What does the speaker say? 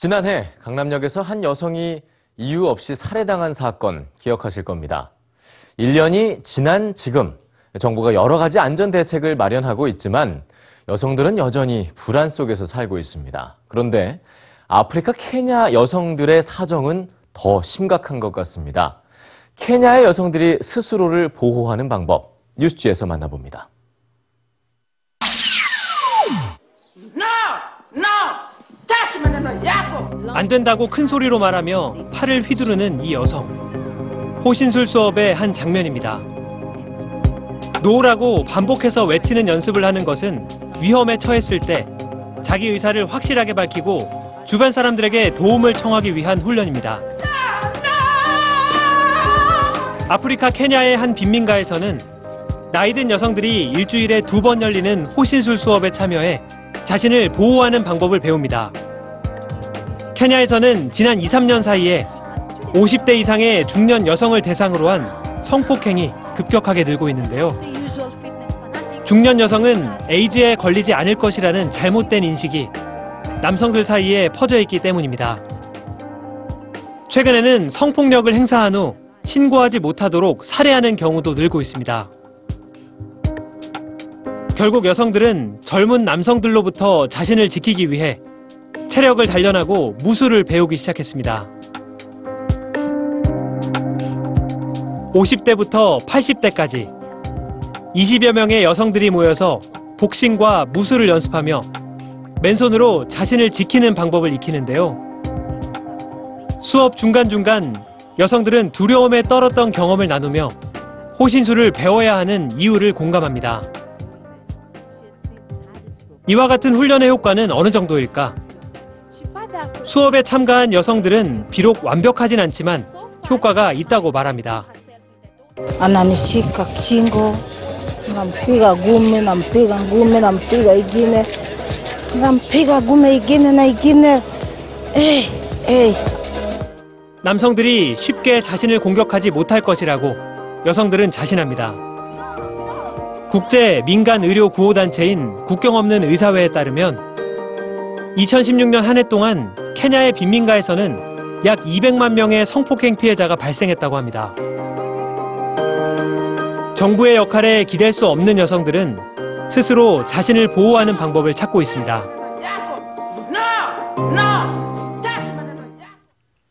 지난해 강남역에서 한 여성이 이유 없이 살해당한 사건 기억하실 겁니다. 1년이 지난 지금 정부가 여러 가지 안전 대책을 마련하고 있지만 여성들은 여전히 불안 속에서 살고 있습니다. 그런데 아프리카 케냐 여성들의 사정은 더 심각한 것 같습니다. 케냐의 여성들이 스스로를 보호하는 방법 뉴스지에서 만나봅니다. No! No! 안 된다고 큰 소리로 말하며 팔을 휘두르는 이 여성. 호신술 수업의 한 장면입니다. 놓으라고 반복해서 외치는 연습을 하는 것은 위험에 처했을 때 자기 의사를 확실하게 밝히고 주변 사람들에게 도움을 청하기 위한 훈련입니다. 아프리카 케냐의 한 빈민가에서는 나이든 여성들이 일주일에 두 번 열리는 호신술 수업에 참여해 자신을 보호하는 방법을 배웁니다. 케냐에서는 지난 2, 3년 사이에 50대 이상의 중년 여성을 대상으로 한 성폭행이 급격하게 늘고 있는데요. 중년 여성은 에이즈에 걸리지 않을 것이라는 잘못된 인식이 남성들 사이에 퍼져 있기 때문입니다. 최근에는 성폭력을 행사한 후 신고하지 못하도록 살해하는 경우도 늘고 있습니다. 결국 여성들은 젊은 남성들로부터 자신을 지키기 위해 체력을 단련하고 무술을 배우기 시작했습니다. 50대부터 80대까지 20여 명의 여성들이 모여서 복싱과 무술을 연습하며 맨손으로 자신을 지키는 방법을 익히는데요. 수업 중간중간 여성들은 두려움에 떨었던 경험을 나누며 호신술을 배워야 하는 이유를 공감합니다. 이와 같은 훈련의 효과는 어느 정도일까? 수업에 참가한 여성들은 비록 완벽하진 않지만 효과가 있다고 말합니다. 남성들이 쉽게 자신을 공격하지 못할 것이라고 여성들은 자신합니다. 국제 민간 의료 구호 단체인 국경 없는 의사회에 따르면 2016년 한 해 동안 케냐의 빈민가에서는 약 200만 명의 성폭행 피해자가 발생했다고 합니다. 정부의 역할에 기댈 수 없는 여성들은 스스로 자신을 보호하는 방법을 찾고 있습니다.